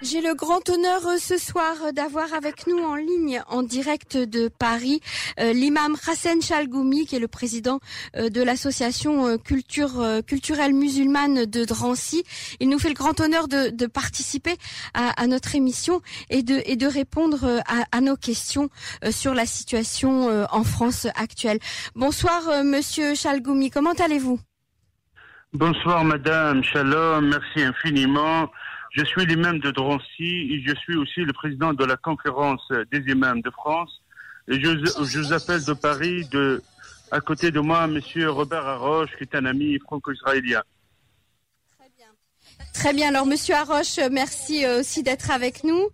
J'ai le grand honneur euh, ce soir euh, d'avoir avec nous en ligne, en direct de Paris, euh, l'imam Hassan Chalgoumi, qui est le président de l'association culture culturelle musulmane de Drancy. Il nous fait le grand honneur de, participer à, notre émission et de, et de répondre à, nos questions sur la situation en France actuelle. Bonsoir, Monsieur Chalgoumi. Comment allez-vous? Bonsoir, Madame. Shalom. Merci infiniment. Je suis l'imam de Drancy et je suis aussi le président de la conférence des imams de France. Et je, je vous appelle de Paris, de, à côté de moi, monsieur Robert Arroche, qui est un ami franco-israélien. Très bien. Alors, Monsieur Arroche, merci euh, aussi d'être avec nous.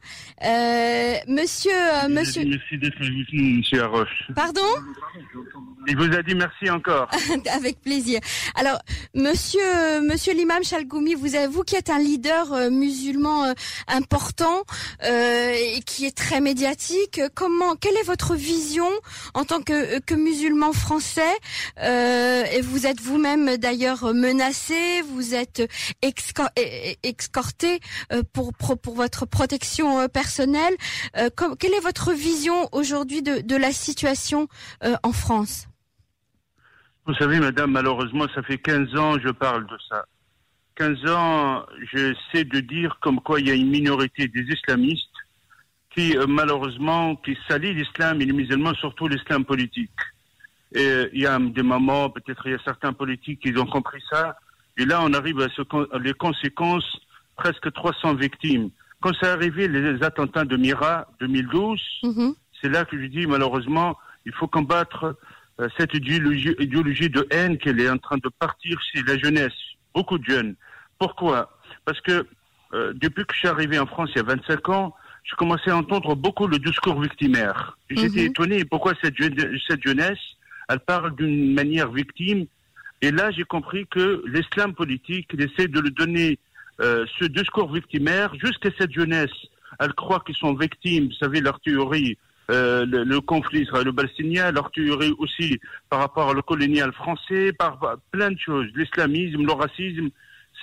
Euh, monsieur, euh, Monsieur. Merci d'être avec nous, Monsieur Arroche. Pardon? Il vous a dit merci encore. avec plaisir. Alors, Monsieur, Monsieur l'imam Chalgoumi, vous avez, vous qui êtes un leader musulman important et qui est très médiatique, comment, quelle est votre vision en tant que, que musulman français Et vous êtes vous-même d'ailleurs menacé, vous êtes escorté euh, pour, votre protection euh, personnelle. Euh, quelle est votre vision aujourd'hui de, la situation en France? Vous savez, madame, malheureusement, ça fait 15 ans je parle de ça. 15 ans, j'essaie de dire comme quoi il y a une minorité des islamistes qui, malheureusement, qui salient l'islam et les musulmans, surtout l'islam politique. Et il y a des moments, peut-être il y a certains politiques qui ont compris ça, et là, on arrive à, ce, les conséquences, presque 300 victimes. Quand c'est arrivé les attentats de Mira 2012, mhm. c'est là que je dis malheureusement, il faut combattre euh, cette idéologie, idéologie, de haine qu'elle est en train de partir chez la jeunesse, beaucoup de jeunes. Pourquoi? Parce que euh, depuis que je suis arrivé en France il y a 25 ans, je commençais à entendre beaucoup le discours victimaire. J'étais mhm. étonné pourquoi cette, cette jeunesse, elle parle d'une manière victime et là, j'ai compris que l'islam politique, il essaie de le donner euh, ce discours victimaire jusqu'à cette jeunesse. Elle croit qu'ils sont victimes, vous savez, leur théorie, euh, le, conflit israélo-palestinien, leur théorie aussi par rapport au colonial français, par, plein de choses, l'islamisme, le racisme.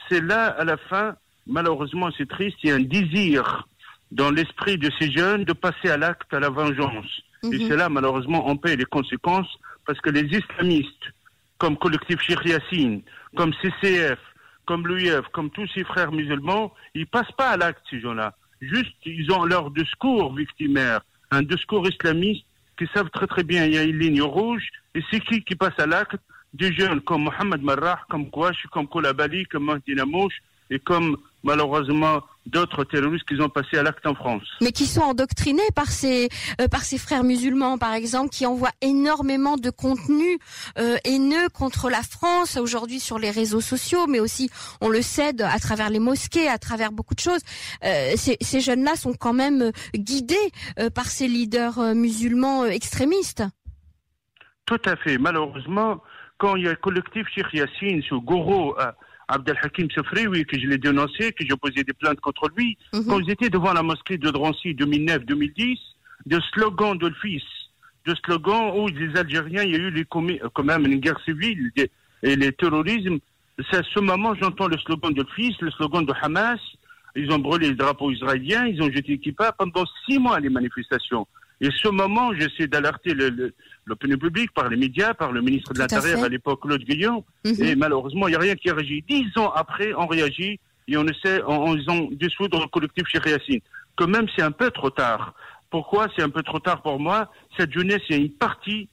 C'est là, à la fin, malheureusement, c'est triste, il y a un désir dans l'esprit de ces jeunes de passer à l'acte, à la vengeance. Et mhm. c'est là, malheureusement, on paye les conséquences parce que les islamistes, comme collectif Cheikh comme CCF, comme l'UIF, comme tous ces frères musulmans, ils passent pas à l'acte, ces gens-là. Juste, ils ont leur discours victimaire, un discours islamiste qui savent très très bien, il y a une ligne rouge, et c'est qui qui passe à l'acte? Des jeunes comme Mohamed Marrah, comme Kouachi, comme Koulabali, comme Mahdi et comme malheureusement d'autres terroristes qui ont passé à l'acte en France. Mais qui sont endoctrinés par ces euh, par ces frères musulmans, par exemple, qui envoient énormément de contenu euh, haineux contre la France aujourd'hui sur les réseaux sociaux, mais aussi, on le sait, à travers les mosquées, à travers beaucoup de choses. Euh, ces, ces jeunes-là sont quand même guidés par ces leaders musulmans extrémistes. Tout à fait. Malheureusement, quand il y a le collectif Cheikh Yassine, ce gourou Abdelhakim oui, que je l'ai dénoncé, que j'ai posé des plaintes contre lui, mhm. quand ils étaient devant la mosquée de Drancy 2009-2010, de slogans de fils, de slogans où les Algériens, il y a eu les, quand même une guerre civile et les terrorismes. C'est à ce moment, j'entends le slogan de fils, le slogan de Hamas. Ils ont brûlé les drapeaux israéliens, ils ont jeté équipage pendant six mois les manifestations. Et ce moment, j'essaie d'alerter l'opinion publique par les médias, par le ministre de l'Intérieur à, l'époque, Claude Guillon. Mhm. Et malheureusement, il n'y a rien qui a réagi. Dix ans après, on réagit et on essaie, on, ils ont dissoudre le collectif chez Yacine. Que même c'est un peu trop tard. Pourquoi c'est un peu trop tard pour moi? Cette jeunesse, il y a une partie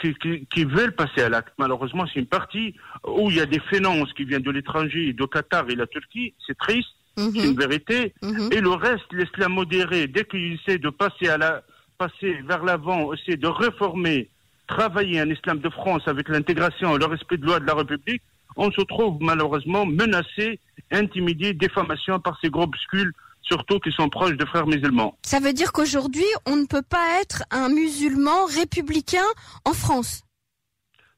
qui, qui, qui veulent passer à l'acte. Malheureusement, c'est une partie où il y a des finances qui viennent de l'étranger, de Qatar et la Turquie. C'est triste, mhm. c'est une vérité. Mhm. Et le reste, l'islam modéré, dès qu'il essaie de passer à la, passer vers l'avant, essayer de réformer, travailler un islam de France avec l'intégration et le respect de loi de la République, on se trouve malheureusement menacé, intimidé, défamation par ces groupuscules surtout qui sont proches de frères musulmans. Ça veut dire qu'aujourd'hui, on ne peut pas être un musulman républicain en France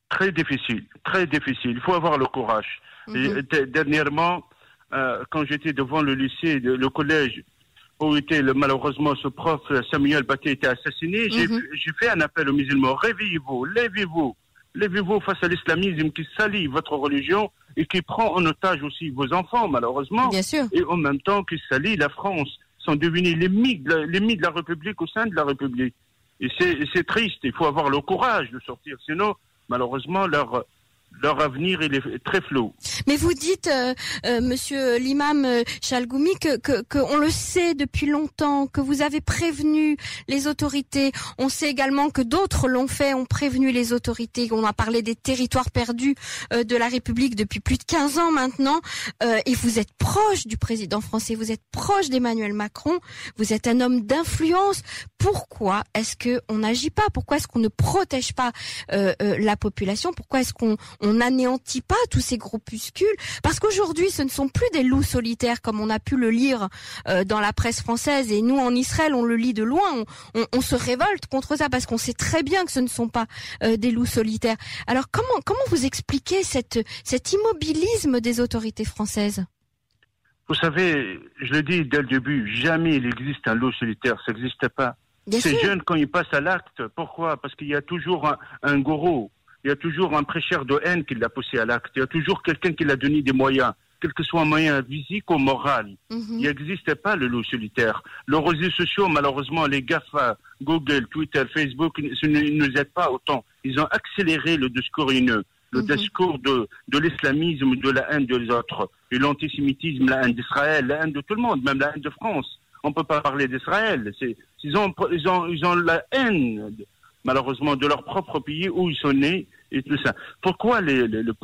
Très difficile, très difficile. Il faut avoir le courage. Mhm. dernièrement, euh, quand j'étais devant le lycée, le collège où était le, malheureusement ce prof Samuel Baté était assassiné, mhm. j'ai fait un appel aux musulmans, réveillez-vous, levez-vous, levez-vous face à l'islamisme qui salit votre religion et qui prend en otage aussi vos enfants, malheureusement. Bien sûr. Et en même temps qui salit la France. sont devenus les mythes de la République au sein de la République. Et c'est triste, il faut avoir le courage de sortir, sinon, malheureusement, leur, leur avenir est très flou. Mais vous dites, euh, euh, Monsieur l'imam euh, Chalgoumi, que, que, que, on le sait depuis longtemps, que vous avez prévenu les autorités. On sait également que d'autres l'ont fait, ont prévenu les autorités. On a parlé des territoires perdus euh, de la République depuis plus de 15 ans maintenant. Euh, et vous êtes proche du président français, vous êtes proche d'Emmanuel Macron, vous êtes un homme d'influence. Pourquoi est-ce que on n'agit pas? Pourquoi est-ce qu'on ne protège pas la population? Pourquoi est-ce qu'on on n'anéantit pas tous ces groupuscules parce qu'aujourd'hui ce ne sont plus des loups solitaires comme on a pu le lire euh, dans la presse française. Et nous en Israël on le lit de loin, on, on, se révolte contre ça parce qu'on sait très bien que ce ne sont pas euh, des loups solitaires. Alors comment comment vous expliquez cette cet immobilisme des autorités françaises? Vous savez, je le dis dès le début, jamais il existe un loup solitaire, ça n'existe pas. Ces jeunes, quand ils passent à l'acte, pourquoi? Parce qu'il y a toujours un, un gourou, il y a toujours un prêcheur de haine qui l'a poussé à l'acte. Il y a toujours quelqu'un qui l'a donné des moyens, quel que soit un moyen physique ou moral. Mhm. Il n'existait pas le loup solitaire. Les réseaux sociaux, malheureusement, les GAFA, Google, Twitter, Facebook, ne nous aident pas autant. Ils ont accéléré le discours haineux, le mhm. discours de, de l'islamisme, de la haine des autres, et l'antisémitisme, la haine d'Israël, la haine de tout le monde, même la haine de France. On ne peut pas parler d'Israël. Ils ont, ils, ont, ils ont la haine malheureusement, de leur propre pays où ils sont nés et tout ça. Pourquoi les, les, le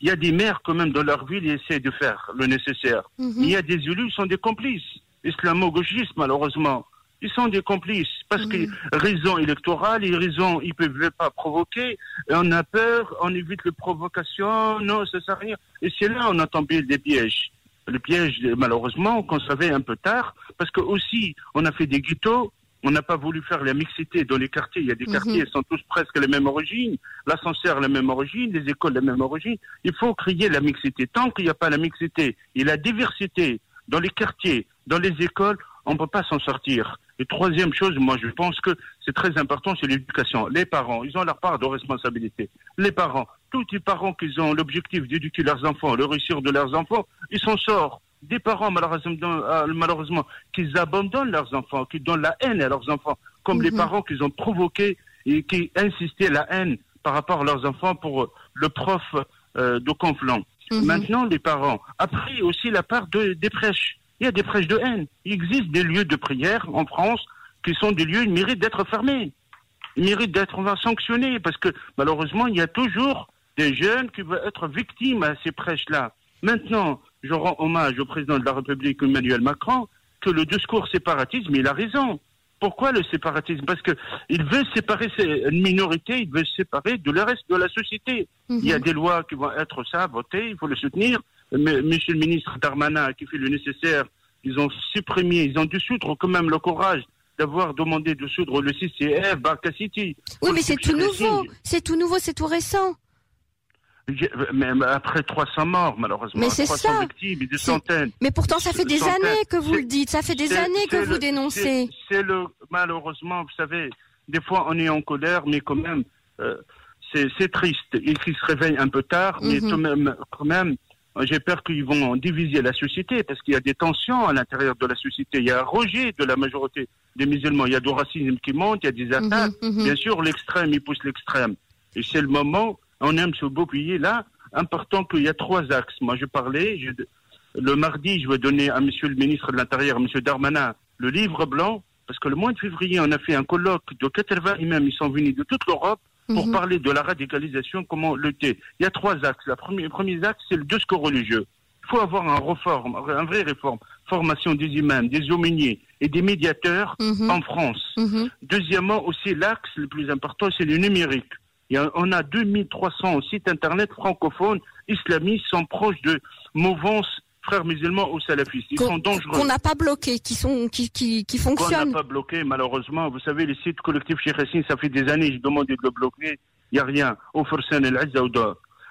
Il y a des maires quand même dans leur ville qui essaient de faire le nécessaire. Mhm. Il y a des élus qui sont des complices. Islamo-gauchistes, malheureusement. Ils sont des complices parce que mhm. raison électorale, et raison, ils peuvent pas provoquer. Et on a peur, on évite les provocations. Non, ça sert à rien. Et c'est là on a tombé des pièges. Le piège, malheureusement, qu'on savait un peu tard, parce que aussi, on a fait des ghettos on n'a pas voulu faire la mixité dans les quartiers. Il y a des mhm. quartiers, qui sont tous presque les mêmes origines. L'ascenseur, la même origine. Les écoles, la même origine. Il faut créer la mixité. Tant qu'il n'y a pas la mixité et la diversité dans les quartiers, dans les écoles, on ne peut pas s'en sortir. Et troisième chose, moi, je pense que c'est très important, c'est l'éducation. Les parents, ils ont leur part de responsabilité. Les parents, tous les parents qui ont l'objectif d'éduquer leurs enfants, le réussir de leurs enfants, ils s'en sortent des parents malheureusement, euh, qu'ils abandonnent leurs enfants, qui donnent la haine à leurs enfants, comme les mhm. parents qu'ils ont provoqués et qui insistaient la haine par rapport à leurs enfants pour le prof euh, de Conflans. Mhm. Maintenant, les parents a pris aussi la part de, des prêches. Il y a des prêches de haine. Il existe des lieux de prière en France qui sont des lieux qui méritent d'être fermés. Ils méritent d'être sanctionnés parce que malheureusement, il y a toujours des jeunes qui veulent être victimes à ces prêches-là. Maintenant, je rends hommage au président de la République Emmanuel Macron que le discours séparatisme, il a raison. Pourquoi le séparatisme? Parce qu'il veut séparer une minorité, il veut séparer de le reste de la société. Il y a mhm. des lois qui vont être ça, votées, il faut le soutenir. Monsieur le ministre Darmanin qui fait le nécessaire, ils ont supprimé, ils ont dû soudre quand même le courage d'avoir demandé de soudre le CCF, Barca City. Oui, mais c'est tout nouveau, c'est tout nouveau, c'est tout récent. Mais après 300 morts, malheureusement. Mais c'est 300 victimes des centaines. Mais pourtant, ça fait des années que vous le dites. Ça fait des années que vous dénoncez. C'est le, malheureusement, vous savez, des fois, on est en colère, mais quand même, euh, c'est triste. Ils se réveillent un peu tard, mais tout mhm. même, quand même, j'ai peur qu'ils vont diviser la société parce qu'il y a des tensions à l'intérieur de la société. Il y a un rejet de la majorité des musulmans. Il y a du racisme qui monte, il y a des mhm, attaques. Mhm. Bien sûr, l'extrême, il pousse l'extrême. Et c'est le moment on aime se bouclier là. Important qu'il y a trois axes. Moi, je parlais, le mardi, je vais donner à monsieur le ministre de l'Intérieur, monsieur Darmanin, le livre blanc, parce que le mois de février, on a fait un colloque de 80 imams, ils sont venus de toute l'Europe pour mhm. parler de la radicalisation, comment lutter. Il y a trois axes. Le premier, premier axe, c'est le discours religieux. Il faut avoir un réforme, un vrai réforme. Formation des imams, des aumôniers et des médiateurs mhm. en France. Mhm. Deuxièmement, aussi, l'axe le plus important, c'est le numérique on a 2300 sites internet francophones islamistes sont proches de mouvances frères musulmans ou salafistes. Ils sont dangereux. Qu'on n'a pas bloqué, qui sont, qui, qui, qui fonctionnent. Qu'on n'a pas bloqué, malheureusement. Vous savez, les sites collectifs chez Racine, ça fait des années, je demande de le bloquer. Il n'y a rien. Au Forsen et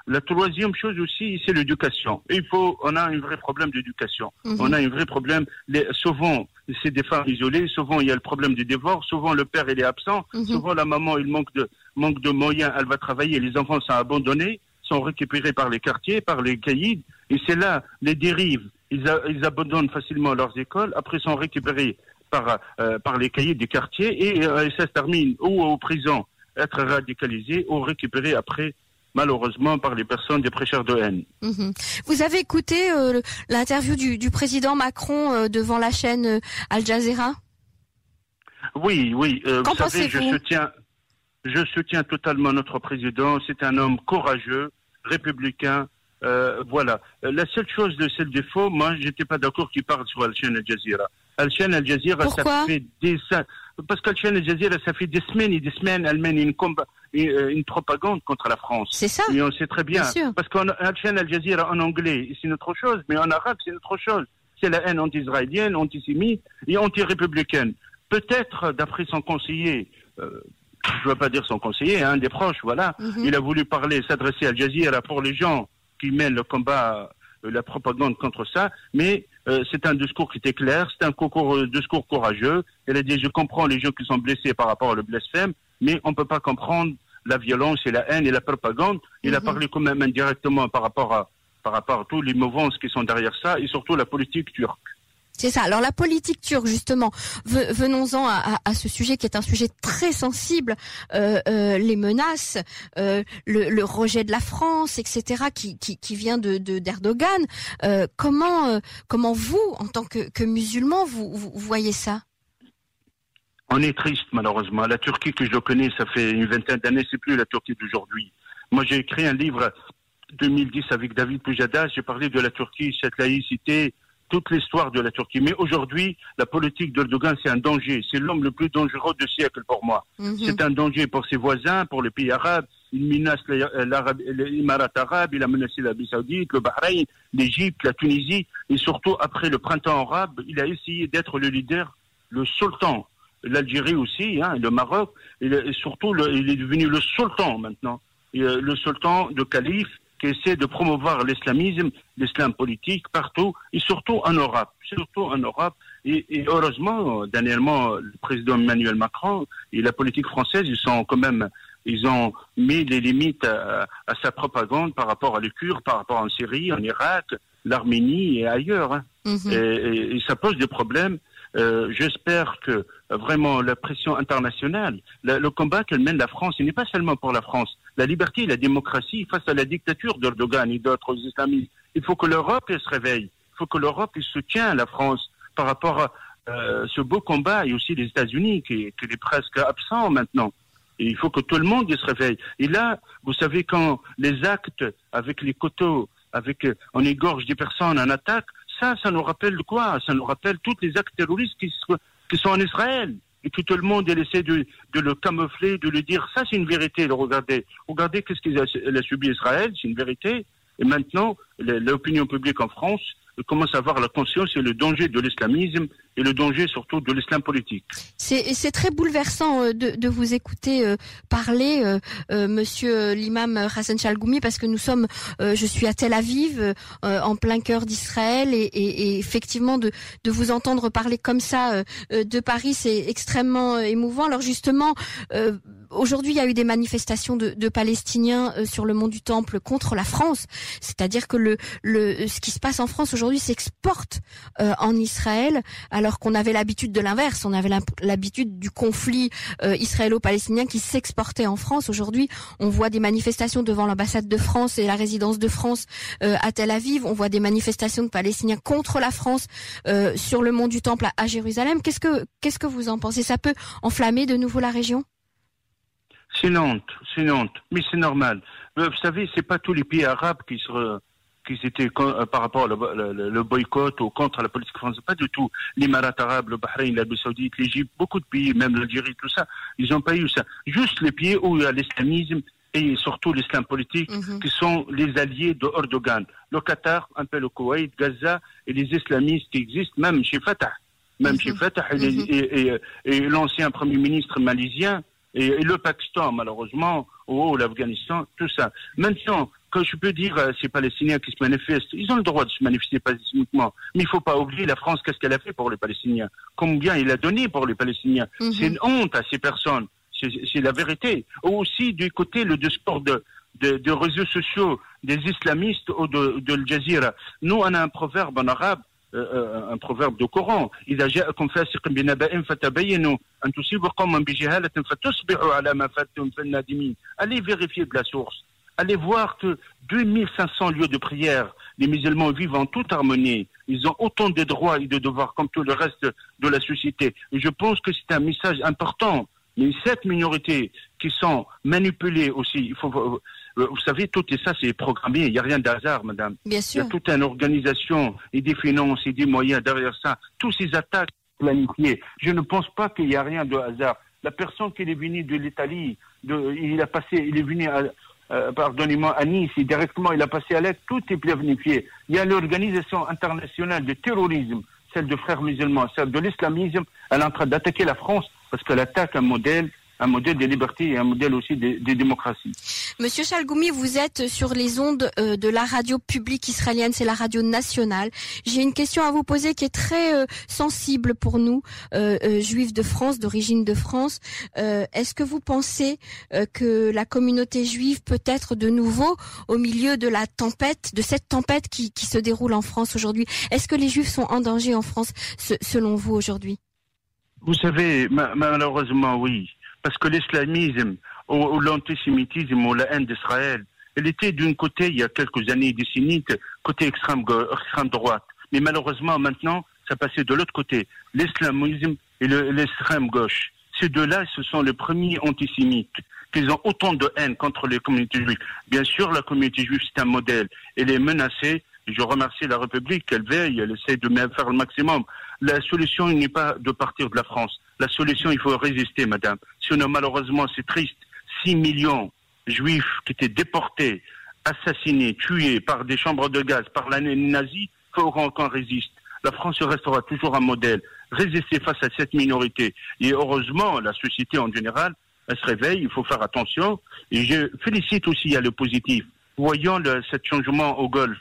la troisième chose aussi, c'est l'éducation. Il faut, on a un vrai problème d'éducation. Mhm. On a un vrai problème. Les, souvent, c'est des femmes isolées. Souvent, il y a le problème du divorce. Souvent, le père, il est absent. Mhm. Souvent, la maman, il manque de, manque de moyens. Elle va travailler. Les enfants sont abandonnés, sont récupérés par les quartiers, par les caïds. Et c'est là les dérives ils, abandonnent facilement leurs écoles, après sont récupérés par, euh, par les cahiers des quartiers et euh, ça se termine ou aux prisons, être radicalisés ou récupérés après malheureusement par les personnes des prêcheurs de haine. Mhm. Vous avez écouté euh, l'interview du, président Macron devant la chaîne Al Jazeera? Oui, oui. vous savez, je soutiens, je soutiens totalement notre président. C'est un homme courageux, républicain, euh, voilà. La seule chose, le seul défaut, moi, j'étais pas d'accord qu'il parle sur Al-Chain Al Jazeera. Al-Chain Al Jazeera, ça fait des parce qu'Al-Chain Al Jazeera, ça fait des semaines et des semaines, elle mène une, euh, une propagande contre la France. C'est ça. Et on sait très bien. Parce qu'Al-Chain Al Jazeera en anglais, c'est notre chose, mais en arabe, c'est notre chose. C'est la haine anti-israélienne, antisémite et anti-républicaine. Peut-être, d'après son conseiller, euh, je ne veux pas dire son conseiller, un des proches, voilà, mhm. il a voulu parler, s'adresser à Al Jazeera pour les gens qui mène le combat, euh, la propagande contre ça, mais euh, c'est un discours qui était clair, c'est un concours, euh, discours courageux. Elle a dit, je comprends les gens qui sont blessés par rapport au blasphème, mais on ne peut pas comprendre la violence et la haine et la propagande. Il a mhm. parlé quand même indirectement par rapport à, par rapport à tous les mouvances qui sont derrière ça, et surtout la politique turque. C'est ça. Alors la politique turque, justement, venons-en à, ce sujet qui est un sujet très sensible, euh, euh, les menaces, euh, le, rejet de la France, etc., qui, vient de d'Erdogan. comment comment vous, en tant que, musulman, vous, vous, voyez ça? On est triste, malheureusement. La Turquie que je connais, ça fait une vingtaine d'années, c'est plus la Turquie d'aujourd'hui. Moi, j'ai écrit un livre 2010 avec David Pujadas. J'ai parlé de la Turquie, cette laïcité toute l'histoire de la Turquie. Mais aujourd'hui, la politique d'Erdogan, c'est un danger. C'est l'homme le plus dangereux du siècle pour moi. Mhm. C'est un danger pour ses voisins, pour les pays arabes. Il menace les Émirats arabes, il a menacé l'Arabie saoudite, le Bahreïn, l'Égypte, la Tunisie. Et surtout, après le printemps arabe, il a essayé d'être le leader, le sultan. L'Algérie aussi, hein, le Maroc. Et, surtout, il est devenu le sultan maintenant. Euh, le sultan de calife qui essaie de promouvoir l'islamisme, l'islam politique partout, et surtout en Europe. Surtout en Europe. Et, heureusement, dernièrement, le président Emmanuel Macron et la politique française, ils sont quand même, ils ont mis les limites à, sa propagande par rapport à les Kurdes, par rapport en Syrie, en Irak, l'Arménie et ailleurs. Hein. Mhm. et, ça pose des problèmes. Euh, j'espère que euh, vraiment la pression internationale, le combat qu'elle mène la France, il n'est pas seulement pour la France. La liberté et la démocratie face à la dictature d'Erdogan et d'autres islamistes. Il faut que l'Europe se réveille. Il faut que l'Europe soutienne la France par rapport à euh, ce beau combat et aussi les États-Unis qui, qui est presque absent maintenant. Il faut que tout le monde se réveille. Et là, vous savez, quand les actes avec les couteaux, avec on égorge des personnes en attaque, ça, ça nous rappelle quoi? Ça nous rappelle tous les actes terroristes qui, qui sont en Israël et tout le monde essaie de, de le camoufler, de le dire. Ça, c'est une vérité. Regardez, regardez qu'est-ce qu'il a, subi Israël, c'est une vérité. Et maintenant, l'opinion publique en France commence à avoir la conscience et le danger de l'islamisme et le danger surtout de l'islam politique. C'est très bouleversant euh, de, de vous écouter euh, parler, euh, euh, Monsieur l'imam Hassan Chalgoumi, parce que nous sommes, je suis à Tel Aviv, en plein cœur d'Israël, et, et, et, effectivement de, de vous entendre parler comme ça de Paris, c'est extrêmement émouvant. Alors justement aujourd'hui, il y a eu des manifestations de, Palestiniens euh, sur le mont du Temple contre la France. C'est-à-dire que ce qui se passe en France aujourd'hui s'exporte euh, en Israël, alors qu'on avait l'habitude de l'inverse. On avait l'habitude du conflit euh, israélo-palestinien qui s'exportait en France. Aujourd'hui, on voit des manifestations devant l'ambassade de France et la résidence de France à Tel Aviv. On voit des manifestations de Palestiniens contre la France sur le mont du Temple à, à Jérusalem. Qu'est-ce que qu'est-ce que vous en pensez? Ça peut enflammer de nouveau la région? C'est honte, c'est honte, mais c'est normal. Euh, vous savez, c'est pas tous les pays arabes qui se qui étaient euh, par rapport au boycott ou contre la politique française, pas du tout. L'Émirat arabe, le Bahreïn, l'Arabie saoudite, l'Égypte, beaucoup de pays, même l'Algérie, tout ça, ils n'ont pas eu ça. Juste les pays où il y a l'islamisme et surtout l'islam politique, mhm. qui sont les alliés de Erdogan. Le Qatar, un peu le Koweït, Gaza et les islamistes qui existent, même chez Fatah. Même chez mhm. Fatah mhm. et l'ancien premier ministre malaisien, et, le Pakistan, malheureusement, ou l'Afghanistan, tout ça. Maintenant, quand je peux dire euh, ces Palestiniens qui se manifestent, ils ont le droit de se manifester pacifiquement. Mais il ne faut pas oublier la France, qu'est-ce qu'elle a fait pour les Palestiniens? Combien il a donné pour les Palestiniens? Mhm. C'est une honte à ces personnes. C'est la vérité. Aussi, du côté, le discours de, de, réseaux sociaux des islamistes ou de, de Al Jazeera. Nous, on a un proverbe en arabe, un proverbe du Coran. إذا جاءكم فاسق بنبأ فتبينوا أن تصيبوا قوما بجهالة فتصبحوا على ما فاتهم في النادمين. Allez vérifier de la source. Allez voir que 2500 lieux de prière, les musulmans vivent en toute harmonie. Ils ont autant de droits et de devoirs comme tout le reste de la société. Et je pense que c'est un message important. Mais cette minorité qui sont manipulées aussi, il faut, euh, vous savez, tout et ça, c'est programmé. Il n'y a rien d'hasard, madame. Bien Il y sûr. a toute une organisation et des finances et des moyens derrière ça. Tous ces attaques planifiées. Je ne pense pas qu'il y a rien de hasard. La personne qui est venue de l'Italie, il a passé, il est venu à, euh, pardonnez-moi, à Nice, et directement, il a passé à l'aide, tout est planifié. Il y a l'organisation internationale de terrorisme, celle de frères musulmans, celle de l'islamisme, elle est en train d'attaquer la France parce qu'elle attaque un modèle, un modèle de liberté et un modèle aussi de, de démocratie. Monsieur Chalgoumi, vous êtes sur les ondes euh, de la radio publique israélienne, c'est la radio nationale. J'ai une question à vous poser qui est très euh, sensible pour nous, euh, euh, juifs de France, d'origine de France. Euh, Est-ce que vous pensez euh, que la communauté juive peut être de nouveau au milieu de la tempête, de cette tempête qui, qui se déroule en France aujourd'hui? Est-ce que les juifs sont en danger en France, se- selon vous, aujourd'hui? Vous savez, ma- malheureusement, oui. Parce que l'islamisme ou, l'antisémitisme ou la haine d'Israël, elle était d'une côté, il y a quelques années, décennies, côté extrême, extrême droite. Mais malheureusement, maintenant, ça passait de l'autre côté. L'islamisme et le- l'extrême gauche. Ces deux-là, ce sont les premiers antisémites. Qu'ils ont autant de haine contre les communautés juives. Bien sûr, la communauté juive, c'est un modèle. Elle est menacée. Je remercie la République qu'elle veille, elle essaie de faire le maximum. La solution n'est pas de partir de la France. La solution, il faut résister, madame. Sinon, malheureusement, c'est triste. 6 millions de juifs qui étaient déportés, assassinés, tués par des chambres de gaz, par la nazie, il faut qu'on résiste. La France restera toujours un modèle. Résister face à cette minorité. Et heureusement, la société en général, elle se réveille, il faut faire attention. Et je félicite aussi à le positif. Voyons le, ce changement au Golfe,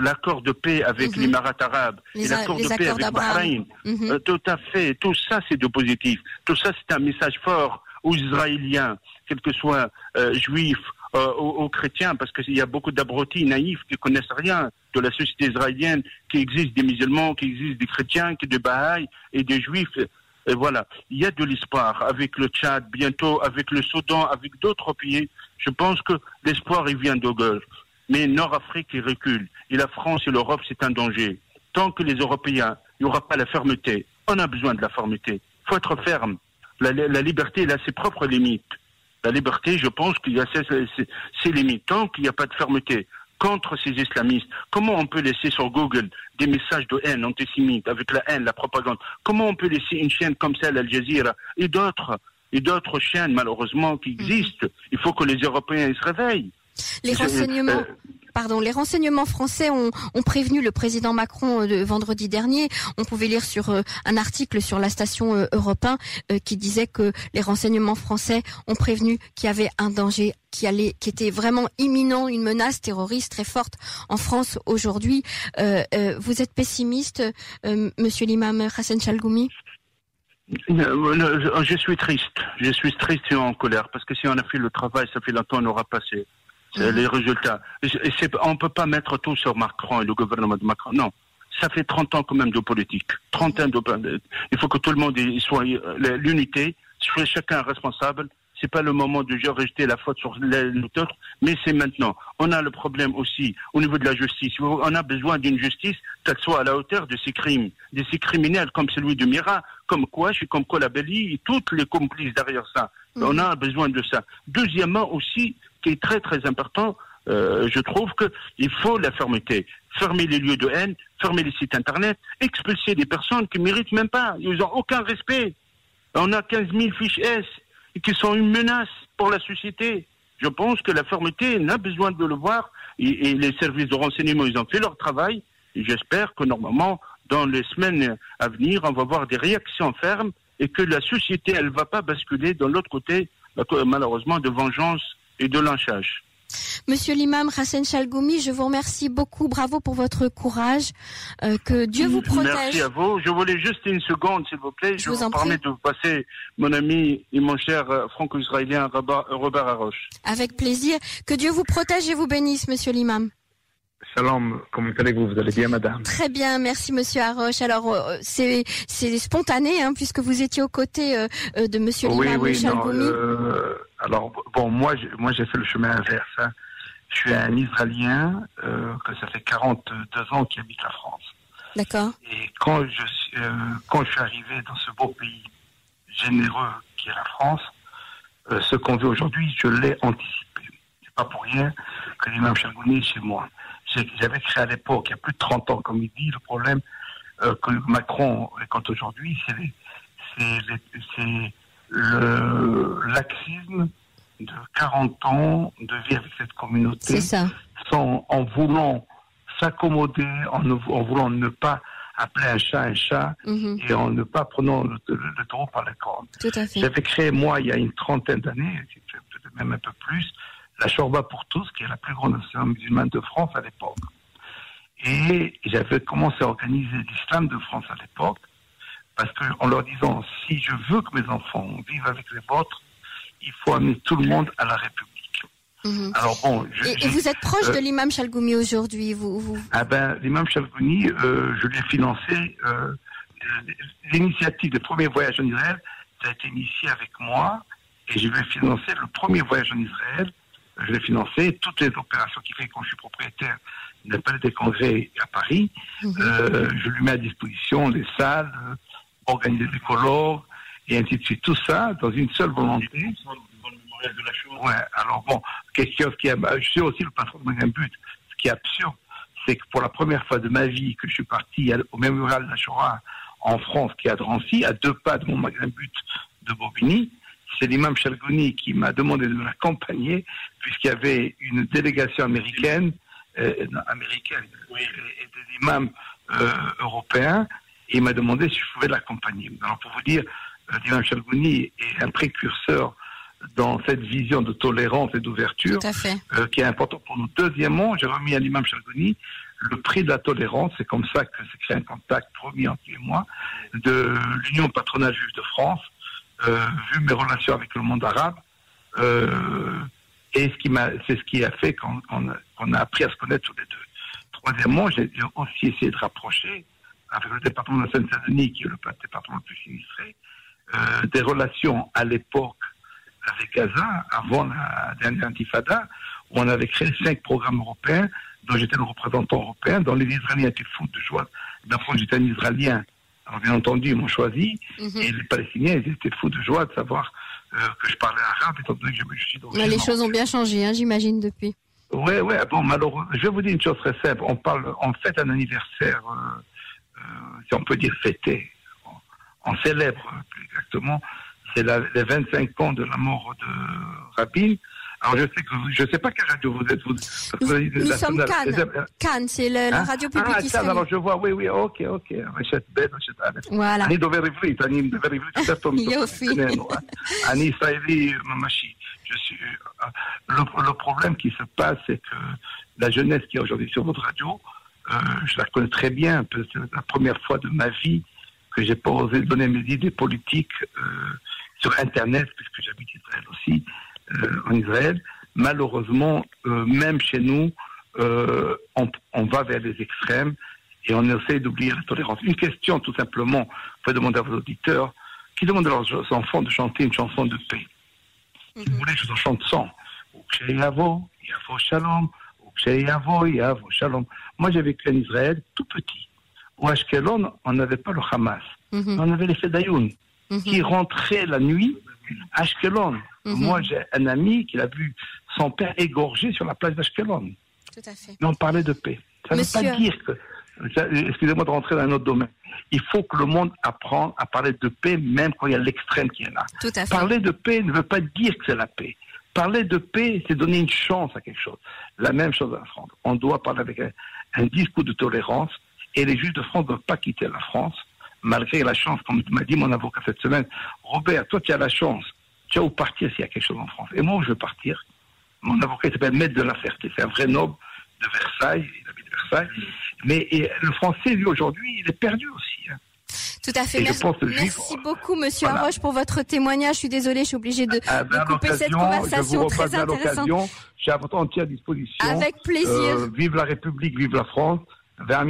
l'accord de paix avec Mhm. l'Émirat arabe, Les et l'accord de paix avec. Bahreïn. Mhm. Euh, tout à fait. Tout ça, c'est de positif. Tout ça, c'est un message fort aux Israéliens, quels que soient euh, juifs, euh, aux, aux chrétiens, parce qu'il y a beaucoup d'abrutis naïfs qui connaissent rien de la société israélienne, qui existe des musulmans, qui existe des chrétiens, qui des Bahaïs et des juifs. Et voilà. Il y a de l'espoir avec le Tchad, bientôt avec le Soudan, avec d'autres pays. Je pense que l'espoir, il vient de gauche. Mais Nord-Afrique, il recule. Et la France et l'Europe, c'est un danger. Tant que les Européens, il n'y aura pas la fermeté. On a besoin de la fermeté. Il faut être ferme. La, la- la liberté, elle a ses propres limites. La liberté, je pense qu'il y a ses, ses- ses limites. Tant qu'il n'y a pas de fermeté contre ces islamistes, comment on peut laisser sur Google des messages de haine antisémite avec la haine, la propagande? Comment on peut laisser une chaîne comme celle, Al Jazeera, et d'autres et d'autres chaînes, malheureusement, qui existent? Il faut que les Européens ils se réveillent. Les renseignements. euh, Pardon, les renseignements français ont, ont prévenu le président Macron euh, de vendredi dernier. On pouvait lire sur euh, un article sur la station euh, Europe 1 euh, qui disait que les renseignements français ont prévenu qu'il y avait un danger qui allait, qui était vraiment imminent, une menace terroriste très forte en France aujourd'hui. Vous êtes pessimiste, Monsieur l'imam Hassan Chalgoumi? Je suis triste. Je suis triste et en colère parce que si on a fait le travail, ça fait longtemps on aura passé. Les résultats. On ne peut pas mettre tout sur Macron et le gouvernement de Macron. Non. Ça fait 30 ans quand même de politique. 30 ans de Il faut que tout le monde soit euh, l'unité, soit chacun responsable. C'est pas le moment de rejeter la faute sur les autres, mais c'est maintenant. On a le problème aussi au niveau de la justice. On a besoin d'une justice qu'elle soit à la hauteur de ces crimes, de ces criminels comme celui de Mira, comme Kouachi, comme Kolabelli, et toutes les complices derrière ça. On a besoin de ça. Deuxièmement aussi, qui est très très important, euh, je trouve qu'il faut la fermeté. Fermer les lieux de haine, fermer les sites internet, expulser des personnes qui ne méritent même pas. Ils n'ont aucun respect. On a 15 000 fiches S qui sont une menace pour la société. Je pense que la fermeté, on a besoin de le voir. Et, les services de renseignement, ils ont fait leur travail. J'espère que normalement, dans les semaines à venir, on va voir des réactions fermes et que la société, elle ne va pas basculer dans l'autre côté, malheureusement, de vengeance et de lynchage. Monsieur l'imam Hassan Chalgoumi, je vous remercie beaucoup. Bravo pour votre courage. Euh, que Dieu vous protège. Merci à vous. Je voulais juste une seconde, s'il vous plaît. Je, vous, permets de vous passer mon ami et mon cher euh, franco-israélien Robert Arroche. Avec plaisir. Que Dieu vous protège et vous bénisse, monsieur l'imam. Salam, comment allez-vous? Vous allez bien, madame? Très bien, merci, monsieur Haroche. Alors, euh, c'est spontané, hein, puisque vous étiez aux côtés euh, euh, de monsieur oui, l'imam oui, alors, bon, moi, moi, j'ai fait le chemin inverse. Hein. Je suis un Israélien que ça fait 42 ans qui habite la France. D'accord. Et quand je, quand je suis arrivé dans ce beau pays généreux qui est la France, ce qu'on vit aujourd'hui, je l'ai anticipé. C'est pas pour rien que l'imam Chagouni est chez moi j'avais créé à l'époque, il y a plus de 30 ans, comme il dit, le problème euh, que Macron quand aujourd'hui, c'est le laxisme de 40 ans de vie avec cette communauté, ça. Sans, en voulant s'accommoder, en, en, voulant ne pas appeler un chat un chat Mhm. et en ne pas prenant le, le, le taureau par la corne. J'avais créé, moi, il y a une trentaine d'années, même un peu plus, la Shorba pour tous, qui est la plus grande association musulmane de France à l'époque. Et j'avais commencé à organiser l'islam de France à l'époque, parce qu'en leur disant, si je veux que mes enfants vivent avec les vôtres, il faut amener tout le monde à la République. Mhm. Alors bon, je, Et, vous êtes proche euh, de l'imam Chalgoumi aujourd'hui, vous, vous... ah ben, l'imam Chalgouni, euh, je l'ai financé. Euh, L'initiative des premiers voyages en Israël, ça a été initié avec moi et je lui ai financé le premier voyage en Israël. Je l'ai financé, toutes les opérations qu'il fait quand je suis propriétaire d'un palais des congrès à Paris. Mhm. Euh, je lui mets à disposition les salles, euh, organiser des colloques et ainsi de suite. Tout ça dans une seule volonté. Ouais, alors bon, quelque chose qui a, bah, je suis aussi le patron de Magan But. Ce qui est absurde, c'est que pour la première fois de ma vie que je suis parti au mémorial de la Shoah en France, qui est à Drancy, à deux pas de mon magasin But de Bobigny, c'est l'imam Chalgouni qui m'a demandé de l'accompagner, puisqu'il y avait une délégation américaine, euh, non, américaine, et, et des imams euh, européens, et il m'a demandé si je pouvais l'accompagner. Alors pour vous dire, euh, l'imam Chalgouni est un précurseur dans cette vision de tolérance et d'ouverture euh, qui est important pour nous. Deuxièmement, j'ai remis à l'imam Chalgouni le prix de la tolérance. C'est comme ça que s'est créé un contact promis entre lui et moi de l'Union patronale juive de France, vu mes relations avec le monde arabe. Euh, et ce qui m'a, c'est ce qui a fait qu'on, a, appris à se connaître tous les deux. Troisièmement, j'ai aussi essayé de rapprocher avec le département de la Seine-Saint-Denis, qui est le département le plus sinistré, euh, des relations à l'époque avec Gaza, avant la dernière intifada, où on avait créé cinq programmes européens, dont j'étais le représentant européen, dont les Israéliens étaient fous de joie que j'étais un Israélien. Alors bien entendu, ils m'ont choisi, Mhm. et les Palestiniens, ils étaient fous de joie de savoir euh, que je parlais arabe, étant donné que je, je suis d'origine Mais les choses ont bien changé, hein, j'imagine, depuis. Ouais, ouais, bon, malheureusement, je vais vous dire une chose très simple. On parle, on fête un anniversaire, euh, euh, si on peut dire fêté. On, on célèbre, plus exactement, c'est les 25 ans de la mort de Rabin. Alors je sais que vous, je sais pas quelle radio vous êtes. Vous, nous, sommes la, Cannes. La, hein. Cannes, c'est hein? la radio publique ah, Cannes, alors je vois, oui, oui, ok, ok. Richette Ben, Richette Voilà. Annie dover ifrit, Annie dover ifrit, certo. Io sì. Annie Saeli, Mamachi. Je suis, euh, le, le problème qui se passe, c'est que la jeunesse qui est aujourd'hui sur votre radio, euh, je la connais très bien. C'est la première fois de ma vie que j'ai pas osé donner mes idées politiques euh, sur Internet, puisque j'habite Israël aussi en Israël. Malheureusement, euh, même chez nous, euh, on, on va vers les extrêmes et on essaie d'oublier la tolérance. Une question, tout simplement, vous pouvez demander à vos auditeurs, qui demandent à leurs enfants de chanter une chanson de paix. Si vous voulez, je vous en chante 100. Uksheyavo, Yavo Shalom, Yavo Shalom. Moi, j'ai vécu en Israël tout petit. Au Ashkelon, on n'avait pas le Hamas. Mhm. On avait les Fedayoun Mhm. qui rentraient la nuit Ashkelon. Mhm. Moi, j'ai un ami qui a vu son père égorgé sur la place d'Ashkelon. Tout à fait. Mais on parlait de paix. Ça ne veut pas dire que. Excusez-moi de rentrer dans un autre domaine. Il faut que le monde apprenne à parler de paix, même quand il y a l'extrême qui est là. Tout à fait. Parler de paix ne veut pas dire que c'est la paix. Parler de paix, c'est donner une chance à quelque chose. La même chose en France. On doit parler avec un, un discours de tolérance et les juifs de France ne doivent pas quitter la France, malgré la chance, comme m'a dit mon avocat cette semaine. Robert, toi, tu as la chance. Tu as où partir s'il y a quelque chose en France. Et moi, je veux partir Mon avocat s'appelle Maître de la Ferté. C'est un vrai noble de Versailles. Il habite Versailles. Mais le français, lui, aujourd'hui, il est perdu aussi. Hein. Tout à fait. Merci, beaucoup, Monsieur voilà. pour votre témoignage. Je suis désolée, je suis obligée de, ah, ben, couper cette conversation très intéressante. Je suis à votre entière disposition. Avec plaisir. Euh, vive la République, vive la France. Vers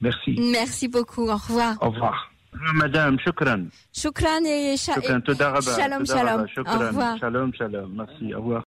Merci. Merci beaucoup. Au revoir. Au revoir. Madame, shukran. Shukran et, shalom, shalom. Au revoir. Shalom, shalom. Merci. Au revoir.